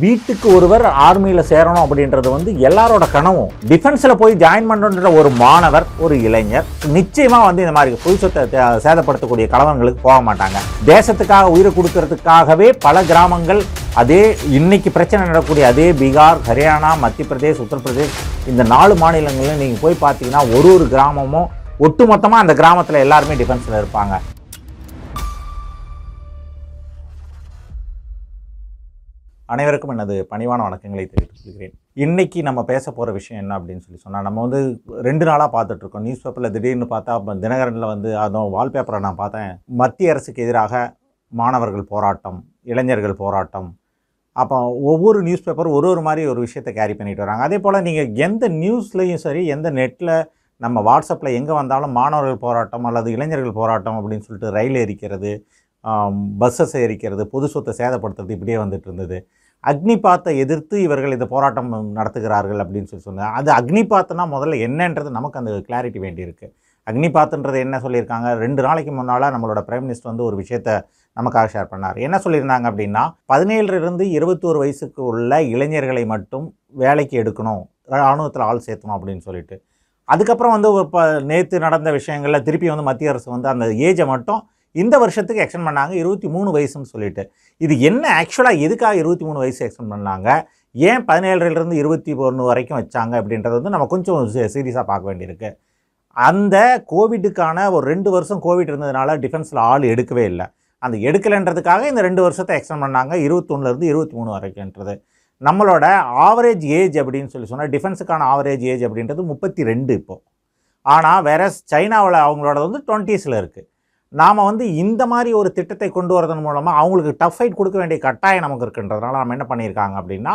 வீட்டுக்கு ஒருவர் ஆர்மியில் சேரணும் அப்படின்றது வந்து எல்லாரோட கனவும். டிஃபென்ஸில் போய் ஜாயின் பண்ணுன்ற ஒரு மாணவர் ஒரு இளைஞர் நிச்சயமாக வந்து இந்த மாதிரி பொது சொத்தை சேதப்படுத்தக்கூடிய கலவரங்களுக்கு போக மாட்டாங்க. தேசத்துக்காக உயிரை கொடுக்கறதுக்காகவே பல கிராமங்கள் அதே இன்னைக்கு பிரச்சனை நடக்கக்கூடிய அதே பீகார் ஹரியானா மத்திய பிரதேஷ் உத்தரப்பிரதேஷ் இந்த நாலு மாநிலங்களில் நீங்கள் போய் பார்த்தீங்கன்னா ஒரு ஒரு கிராமமும் ஒட்டுமொத்தமாக அந்த கிராமத்தில் எல்லாருமே டிஃபென்ஸில் இருப்பாங்க. அனைவருக்கும் எனது பணிவான வணக்கங்களை தெரிவித்துக் கொள்கிறேன் இன்னைக்கு நம்ம பேச போகிற விஷயம் என்ன அப்படின்னு சொல்லி சொன்னால் நம்ம வந்து ரெண்டு நாளாக பார்த்துட்ருக்கோம் நியூஸ் பேப்பரில் திடீர்னு பார்த்தா அப்ப தினகரனில் வந்து அதுவும் வால்பேப்பரை நான் பார்த்தேன். மத்திய அரசுக்கு எதிராக மாணவர்கள் போராட்டம் இளைஞர்கள் போராட்டம். அப்போ ஒவ்வொரு நியூஸ் பேப்பரும் ஒரு ஒரு மாதிரி ஒரு விஷயத்தை கேரி பண்ணிட்டு வராங்க. அதே போல் நீங்கள் எந்த நியூஸ்லேயும் சரி எந்த நெட்டில் நம்ம வாட்ஸ்அப்பில் எங்கே வந்தாலும் மாணவர்கள் போராட்டம் அல்லது இளைஞர்கள் போராட்டம் அப்படின்னு சொல்லிட்டு ரயில் எரிக்கிறது பஸ்ஸஸ் எரிக்கிறது பொது சொத்தை சேதப்படுத்துறது இப்படியே வந்துட்டு இருந்தது. அக்னிபாத்தை எதிர்த்து இவர்கள் இந்த போராட்டம் நடத்துகிறார்கள் அப்படின்னு சொல்லி சொன்னாங்க. அது அக்னிபாத்னா முதல்ல என்னன்றது நமக்கு அந்த கிளாரிட்டி வேண்டியிருக்கு அக்னிபாத்துன்றது என்ன சொல்லியிருக்காங்க? ரெண்டு நாளைக்கு முன்னால் நம்மளோட பிரைம் மினிஸ்டர் வந்து ஒரு விஷயத்தை நமக்காக ஷேர் பண்ணார். என்ன சொல்லியிருந்தாங்க அப்படின்னா பதினேழுலேருந்து இருபத்தோரு வயசுக்கு உள்ள இளைஞர்களை மட்டும் வேலைக்கு எடுக்கணும் ராணுவத்தில் ஆள் சேர்த்தணும் அப்படின்னு சொல்லிட்டு. அதுக்கப்புறம் வந்து இப்போ நேற்று நடந்த விஷயங்களில் திருப்பி வந்து மத்திய அரசு வந்து அந்த ஏஜை மட்டும் இந்த வருஷத்துக்கு எக்ஸ்டெண்ட் பண்ணாங்க இருபத்தி மூணு வயசுன்னு சொல்லிட்டு. இது என்ன ஆக்சுவலாக எதுக்காக இருபத்தி மூணு வயசு எக்ஸ்டெண்ட் பண்ணாங்க? ஏன் பதினேழுலேருந்து இருபத்தி ஒன்று வரைக்கும் வச்சாங்க அப்படின்றது வந்து நம்ம கொஞ்சம் சீரியஸாக பார்க்க வேண்டியிருக்கு. அந்த கோவிட்டுக்கான ஒரு ரெண்டு வருஷம் கோவிட் இருந்ததுனால டிஃபென்ஸில் ஆள் எடுக்கவே இல்லை. அந்த எடுக்கலைன்றதுக்காக இந்த ரெண்டு வருஷத்தை எக்ஸ்டெண்ட் பண்ணாங்க இருபத்தொன்னுலேருந்து இருபத்தி மூணு வரைக்கும்ன்றது. நம்மளோட ஆவரேஜ் ஏஜ் அப்படின்னு சொல்லி சொன்னால் டிஃபென்ஸுக்கான ஆவரேஜ் ஏஜ் அப்படின்றது முப்பத்தி ரெண்டு இப்போது ஆனால் வேற சைனாவில் அவங்களோட வந்து டுவெண்ட்டீஸில் இருக்குது நாம் வந்து இந்த மாதிரி ஒரு திட்டத்தை கொண்டு வரதன் மூலமாக அவங்களுக்கு டஃப் ஃபைட் கொடுக்க வேண்டிய கட்டாயம் நமக்கு இருக்குன்றதுனால நம்ம என்ன பண்ணியிருக்காங்க அப்படின்னா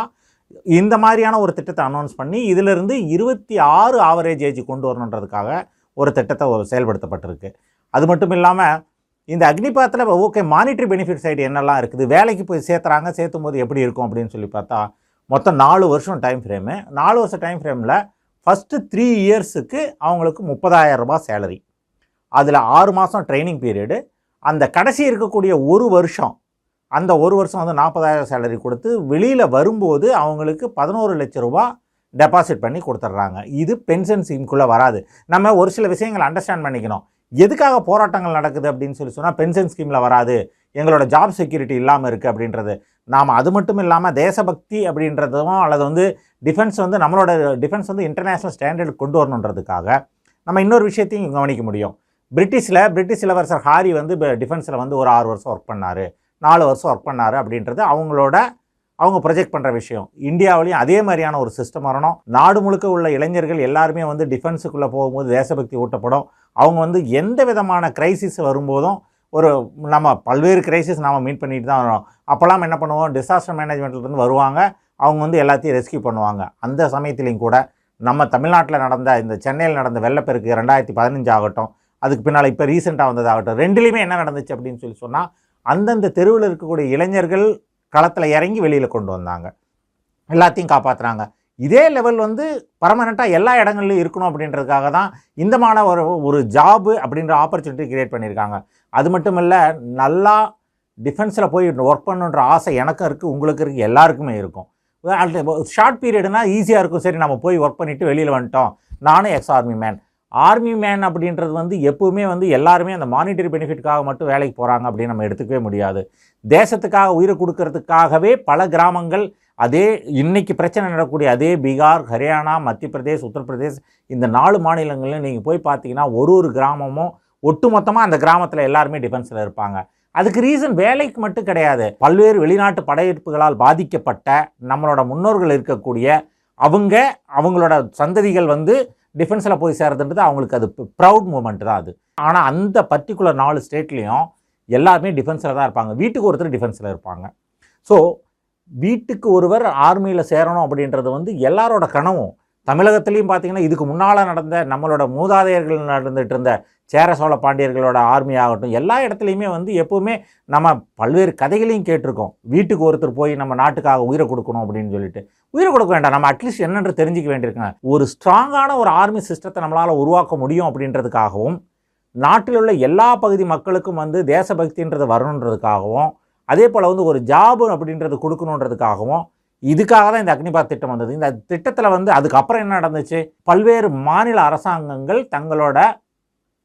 இந்த மாதிரியான ஒரு திட்டத்தை அனௌன்ஸ் பண்ணி இதிலிருந்து இருபத்தி ஆறு ஆவரேஜ் ஏஜ் கொண்டு வரணுன்றதுக்காக ஒரு திட்டத்தை செயல்படுத்தப்பட்டிருக்கு. அது மட்டும் இல்லாமல் இந்த அக்னிபாத்தில் ஓகே மானிட்டரி பெனிஃபிட் சைடு என்னெல்லாம் இருக்குது? வேலைக்கு போய் சேர்த்துறாங்க சேர்த்தும் போது எப்படி இருக்கும் அப்படின்னு சொல்லி பார்த்தா மொத்தம் நாலு வருஷம் டைம் ஃப்ரேமு நாலு வருஷம் டைம் ஃப்ரேமில் ஃபஸ்ட்டு த்ரீ இயர்ஸுக்கு அவங்களுக்கு முப்பதாயிரம் ரூபாய் சேலரி அதில் ஆறு மாதம் ட்ரைனிங் பீரியடு அந்த கடைசி இருக்கக்கூடிய ஒரு வருஷம் அந்த ஒரு வருஷம் வந்து நாற்பதாயிரம் சேலரி கொடுத்து வெளியில் வரும்போது அவங்களுக்கு பதினோரு லட்ச ரூபா டெபாசிட் பண்ணி கொடுத்துட்றாங்க இது பென்ஷன் ஸ்கீம்குள்ளே வராது. நம்ம ஒரு சில விஷயங்களை அண்டர்ஸ்டாண்ட் பண்ணிக்கணும். எதுக்காக போராட்டங்கள் நடக்குது அப்படின்னு சொல்லி சொன்னால் பென்ஷன் ஸ்கீமில் வராது. எங்களோட ஜாப் செக்யூரிட்டி இல்லாமல் இருக்குது அப்படின்றது. நாம் அது மட்டும் இல்லாமல் தேசபக்தி அப்படின்றதும் அல்லது வந்து டிஃபென்ஸ் வந்து நம்மளோட டிஃபென்ஸ் வந்து இன்டர்நேஷ்னல் ஸ்டாண்டர்டு கொண்டு வரணுன்றதுக்காக நம்ம இன்னொரு விஷயத்தையும் கவனிக்க முடியும். பிரிட்டிஷில் பிரிட்டிஷ் இளவரசர் ஹாரி வந்து டிஃபென்ஸில் வந்து ஒரு ஆறு வருஷம் ஒர்க் பண்ணார். நாலு வருஷம் ஒர்க் பண்ணார் அப்படின்றது அவங்களோட அவங்க ப்ரொஜெக்ட் பண்ணுற விஷயம். இந்தியாவிலையும் அதே மாதிரியான ஒரு சிஸ்டம் வரணும். நாடு முழுக்க உள்ள இளைஞர்கள் எல்லாருமே வந்து டிஃபென்ஸுக்குள்ளே போகும்போது தேசபக்தி ஊட்டப்படும். அவங்க வந்து எந்த விதமான கிரைசிஸ் வரும்போதும் ஒரு நம்ம பல்வேறு கிரைசிஸ் நாம் மீட் பண்ணிட்டு தான் வரோம். அப்போல்லாம் என்ன பண்ணுவோம்? டிசாஸ்டர் மேனேஜ்மெண்ட்லேருந்து வருவாங்க. அவங்க வந்து எல்லாத்தையும் ரெஸ்கியூ பண்ணுவாங்க. அந்த சமயத்துலேயும் கூட நம்ம தமிழ்நாட்டில் நடந்த இந்த சென்னையில் நடந்த வெள்ளப்பெருக்கு ரெண்டாயிரத்தி பதினஞ்சு ஆகட்டும் அதுக்கு பின்னால் இப்போ ரீசெண்டாக வந்ததாகட்டும். ரெண்டுலேயுமே என்ன நடந்துச்சு அப்படின்னு சொல்லி சொன்னால் அந்தந்த தெருவில் இருக்கக்கூடிய இளைஞர்கள் களத்தில் இறங்கி வெளியில் கொண்டு வந்தாங்க. எல்லாத்தையும் காப்பாற்றுறாங்க இதே லெவல் வந்து பர்மனெண்ட்டாக எல்லா இடங்கள்லையும் இருக்கணும் அப்படின்றதுக்காக தான் இந்த மாதிரி ஒரு ஒரு ஜாபு அப்படின்ற ஆப்பர்ச்சுனிட்டி கிரியேட் பண்ணியிருக்காங்க. அது மட்டும் இல்லை நல்லா டிஃபென்ஸில் போய் ஒர்க் பண்ணுன்ற ஆசை எனக்கும் இருக்குது உங்களுக்கு இருக்குது எல்லாருக்குமே இருக்கும். ஷார்ட் பீரியடுனா ஈஸியாக இருக்கும். சரி நம்ம போய் ஒர்க் பண்ணிவிட்டு வெளியில் வந்துட்டோம். நானும் ex army man army man அப்படின்றது வந்து எப்பவுமே வந்து எல்லாருமே அந்த மானிட்டரி பெனிஃபிட்காக மட்டும் வேலைக்கு போகிறாங்க அப்படின்னு நம்ம எடுத்துக்கவே முடியாது. தேசத்துக்காக உயிரை கொடுக்கறதுக்காகவே பல கிராமங்கள் அதே இன்னைக்கு பிரச்சனை நடக்கக்கூடிய அதே பீகார் ஹரியானா மத்திய பிரதேஷ் உத்தரப்பிரதேஷ் இந்த நாலு மாநிலங்களிலும் நீங்கள் போய் பார்த்தீங்கன்னா ஒரு ஒரு கிராமமும் ஒட்டுமொத்தமாக அந்த கிராமத்தில் எல்லாருமே டிஃபென்ஸில் இருப்பாங்க. அதுக்கு ரீசன் வேலைக்கு மட்டும் கிடையாது. பல்வேறு வெளிநாட்டு படையெடுப்புகளால் பாதிக்கப்பட்ட நம்மளோட முன்னோர்கள் இருக்கக்கூடிய அவங்க அவங்களோட சந்ததிகள் வந்து டிஃபென்ஸில் போய் சேர்றதுன்றது அவங்களுக்கு அது ப்ரவுட் மூமெண்ட் தான் அது. ஆனால் அந்த பர்டிகுலர் நாலு ஸ்டேட்லேயும் எல்லாருமே டிஃபென்ஸில் தான் இருப்பாங்க. வீட்டுக்கு ஒருத்தர் டிஃபென்ஸில் இருப்பாங்க. ஸோ வீட்டுக்கு ஒருவர் ஆர்மியில் சேரணும் அப்படின்றது வந்து எல்லாரோட கனவும். தமிழகத்துலேயும் பார்த்தீங்கன்னா இதுக்கு முன்னால் நடந்த நம்மளோட மூதாதையர்கள் நடந்துகிட்டு இருந்த சேர சோழ பாண்டியர்களோட ஆர்மி ஆகட்டும் எல்லா இடத்துலையுமே வந்து எப்போவுமே நம்ம பல்வேறு கதைகளையும் கேட்டிருக்கோம். வீட்டுக்கு ஒருத்தர் போய் நம்ம நாட்டுக்காக உயிரை கொடுக்கணும் அப்படின்னு சொல்லிட்டு. உயிரை கொடுக்க வேண்டாம். நம்ம அட்லீஸ்ட் என்னென்று தெரிஞ்சுக்க வேண்டியிருக்குங்க. ஒரு ஸ்ட்ராங்கான ஒரு ஆர்மி சிஸ்டத்தை நம்மளால் உருவாக்க முடியும் அப்படின்றதுக்காகவும் நாட்டில் உள்ள எல்லா பகுதி மக்களுக்கும் வந்து தேசபக்தின்றது வரணுன்றதுக்காகவும் அதே போல் வந்து ஒரு ஜாபு அப்படின்றது கொடுக்கணுன்றதுக்காகவும் இதுக்காக தான் இந்த அக்னிபாத் திட்டம் வந்தது. இந்த திட்டத்தில் வந்து அதுக்கப்புறம் என்ன நடந்துச்சு? பல்வேறு மாநில அரசாங்கங்கள் தங்களோட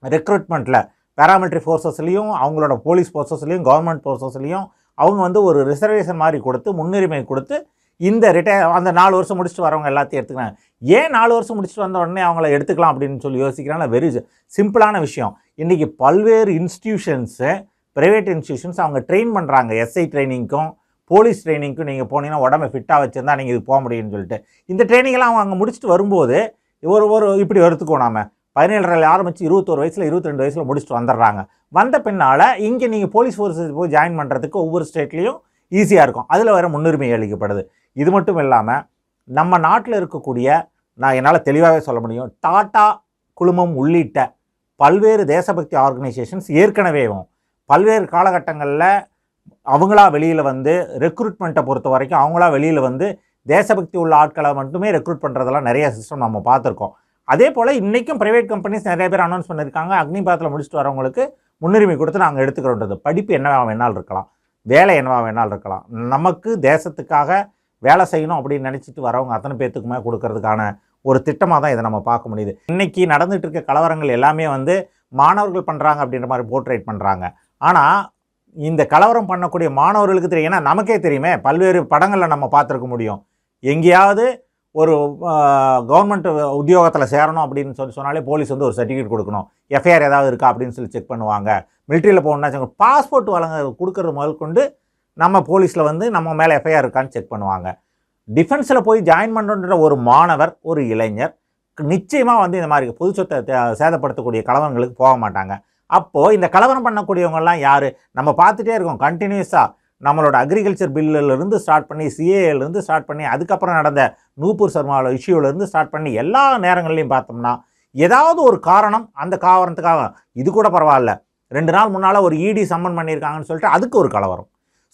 ரெக்ரூட்மெண்ட்டில் பேராமிலிட்ரி ஃபோர்ஸஸ்லேயும் அவங்களோட போலீஸ் ஃபோர்ஸஸ்லேயும் கவர்மெண்ட் ஃபோர்ஸஸ்லேயும் அவங்க வந்து ஒரு ரிசர்வேஷன் மாதிரி கொடுத்து முன்னுரிமை கொடுத்து இந்த ரிட்டையர் அந்த நாலு வருஷம் முடிச்சுட்டு வரவங்க எல்லாத்தையும் எடுத்துக்கிறாங்க. ஏன் நாலு வருஷம் முடிச்சுட்டு வந்த உடனே அவங்கள எடுத்துக்கலாம் அப்படின்னு சொல்லி யோசிக்கிறாங்க? வெரி சிம்பிளான விஷயம். இன்றைக்கி பல்வேறு இன்ஸ்டிடியூஷன்ஸு ப்ரைவேட் இன்ஸ்டியூஷன்ஸ் அவங்க ட்ரெயின் பண்ணுறாங்க எஸ்ஐ ட்ரைனிங்க்கும் போலீஸ் ட்ரைனிங்க்கு நீங்கள் போனீங்கன்னா உடம்பு ஃபிட்டாக வச்சுருந்தா நீங்கள் இது போக முடியும்னு சொல்லிட்டு. இந்த ட்ரைனிங்லாம் அவங்க அங்கே முடிச்சுட்டு வரும்போது ஒரு ஒரு இப்படி வருத்துக்கோ நாம. பதினேழரை ஆரம்பித்து இருபத்தோரு வயசில் இருபத்தி ரெண்டு வயசில் முடிச்சுட்டு வந்துடுறாங்க. வந்த பின்னால் இங்கே நீங்கள் போலீஸ் ஃபோர்ஸஸ் போய் ஜாயின் பண்ணுறதுக்கு ஒவ்வொரு ஸ்டேட்லேயும் ஈஸியாக இருக்கும். அதில் வேறு முன்னுரிமை அளிக்கப்படுது. இது மட்டும் இல்லாமல் நம்ம நாட்டில் இருக்கக்கூடிய நான் என்னால் தெளிவாகவே சொல்ல முடியும் டாட்டா குழுமம் உள்ளிட்ட பல்வேறு தேசபக்தி ஆர்கனைசேஷன்ஸ் ஏற்கனவேவும் பல்வேறு காலகட்டங்களில் அவங்களா வெளியில் வந்து ரெக்ரூட்மெண்ட்டை பொறுத்த வரைக்கும் அவங்களா வெளியில் வந்து தேசபக்தி உள்ள ஆட்களை மட்டுமே ரெக்ரூட் பண்ணுறதெல்லாம் நிறைய சிஸ்டம் நம்ம பார்த்துருக்கோம். அதே போல் இன்றைக்கும் ப்ரைவேட் கம்பெனிஸ் நிறைய பேர் அனௌன்ஸ் பண்ணியிருக்காங்க. அக்னிபாத்தில் முடிச்சுட்டு வரவங்களுக்கு முன்னுரிமை கொடுத்து நாங்கள் எடுத்துக்கிறோன்றது. படிப்பு என்னவா வேணாலும் இருக்கலாம். வேலை என்னவா வேணாலும் இருக்கலாம். நமக்கு தேசத்துக்காக வேலை செய்யணும் அப்படின்னு நினச்சிட்டு வரவங்க அத்தனை பேர்த்துக்குமே கொடுக்கறதுக்கான ஒரு திட்டமாக தான் இதை நம்ம பார்க்க முடியுது. இன்றைக்கி நடந்துகிட்டு இருக்க கலவரங்கள் எல்லாமே வந்து மாணவர்கள் பண்ணுறாங்க அப்படின்ற மாதிரி போர்ட்ரேட் பண்ணுறாங்க ஆனால் இந்த கலவரம் பண்ணக்கூடிய மாணவர்களுக்கு தெரியும். ஏன்னா நமக்கே தெரியுமே பல்வேறு படங்களில் நம்ம பார்த்துருக்க முடியும். எங்கேயாவது ஒரு கவர்மெண்ட் உத்தியோகத்தில் சேரணும் அப்படின்னு சொல்லி சொன்னாலே போலீஸ் வந்து ஒரு சர்டிஃபிகேட் கொடுக்கணும். எஃப்ஐஆர் ஏதாவது இருக்கா அப்படின்னு சொல்லி செக் பண்ணுவாங்க. மிலிட்ரியில் போகணுன்னா பாஸ்போர்ட் வழங்க கொடுக்கறது முதல் கொண்டு நம்ம போலீஸில் வந்து நம்ம மேலே எஃப்ஐஆர் இருக்கான்னு செக் பண்ணுவாங்க. டிஃபென்ஸில் போய் ஜாயின் பண்ணுற ஒரு மாணவர் ஒரு இளைஞர் நிச்சயமாக வந்து இந்த மாதிரி பொது சொத்தை சேதப்படுத்தக்கூடிய கலவரங்களுக்கு போக மாட்டாங்க. அப்போது இந்த கலவரம் பண்ணக்கூடியவங்கெல்லாம் யார்? நம்ம பார்த்துட்டே இருக்கோம். கண்டினியூஸாக நம்மளோட அக்ரிகல்ச்சர் பில்லிலிருந்து ஸ்டார்ட் பண்ணி சிஏலேருந்து ஸ்டார்ட் பண்ணி அதுக்கப்புறம் நடந்த நூப்பூர் சர்மாவில் இஷ்யூவிலேருந்து ஸ்டார்ட் பண்ணி எல்லா நேரங்கள்லையும் பார்த்தோம்னா ஏதாவது ஒரு காரணம் அந்த காரணத்துக்காக இது கூட பரவாயில்ல. ரெண்டு நாள் முன்னால் ஒரு இடி சம்மன் பண்ணியிருக்காங்கன்னு சொல்லிட்டு அதுக்கு ஒரு கலவரம்.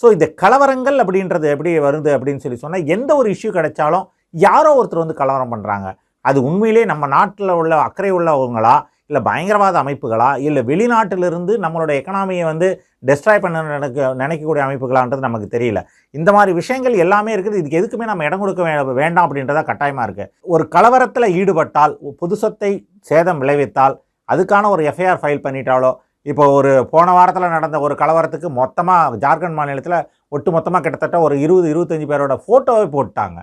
ஸோ இந்த கலவரங்கள் அப்படின்றது எப்படி வருது அப்படின்னு சொல்லி சொன்னால் எந்த ஒரு இஷ்யூ கிடைச்சாலும் யாரோ ஒருத்தர் வந்து கலவரம் பண்ணுறாங்க அது உண்மையிலே நம்ம நாட்டில் உள்ள அக்கறை உள்ளவங்களா இல்லை பயங்கரவாத அமைப்புகளா? இல்லை வெளிநாட்டிலிருந்து நம்மளோட எக்கனாமியை வந்து டெஸ்ட்ராய் பண்ண நினைக்க நினைக்கக்கூடிய அமைப்புகளான்றது நமக்கு தெரியல. இந்த மாதிரி விஷயங்கள் எல்லாமே இருக்குது. இதுக்கு எதுக்குமே நம்ம இடம் கொடுக்க வேண்டாம் அப்படின்றதா கட்டாயமாக இருக்குது ஒரு கலவரத்தில் ஈடுபட்டால் பொது சொத்தை சேதம் விளைவித்தால் அதுக்கான ஒரு எஃப்ஐஆர் ஃபைல் பண்ணிட்டாலோ இப்போ ஒரு போன வாரத்தில் நடந்த ஒரு கலவரத்துக்கு மொத்தமாக ஜார்க்கண்ட் மாநிலத்தில் ஒட்டு மொத்தமாக கிட்டத்தட்ட ஒரு இருபது இருபத்தஞ்சி பேரோட ஃபோட்டோவை போட்டாங்க.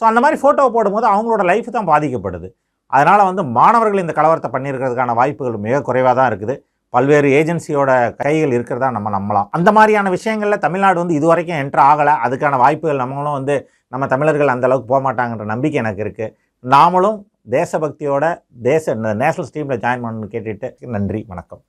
ஸோ அந்த மாதிரி ஃபோட்டோவை போடும்போது அவங்களோட லைஃப் தான் பாதிக்கப்படுது. அதனால் வந்து மாணவர்கள் இந்த கலவரத்தை பண்ணியிருக்கிறதுக்கான வாய்ப்புகள் மிக குறைவாக தான் இருக்குது. பல்வேறு ஏஜென்சியோட கைகள் இருக்கிறதா நம்ம நம்பலாம். அந்த மாதிரியான விஷயங்களில் தமிழ்நாடு வந்து இது வரைக்கும் என்ட்ரு ஆகலை. அதுக்கான வாய்ப்புகள் நம்மளும் வந்து நம்ம தமிழர்கள் அந்த அளவுக்கு போக மாட்டாங்கன்ற நம்பிக்கை எனக்கு இருக்குது நாமளும் தேசபக்தியோட தேச நேஷனல் ஸ்ட்ரீமில் ஜாயின் பண்ணணும்னு கேட்டுட்டு நன்றி வணக்கம்.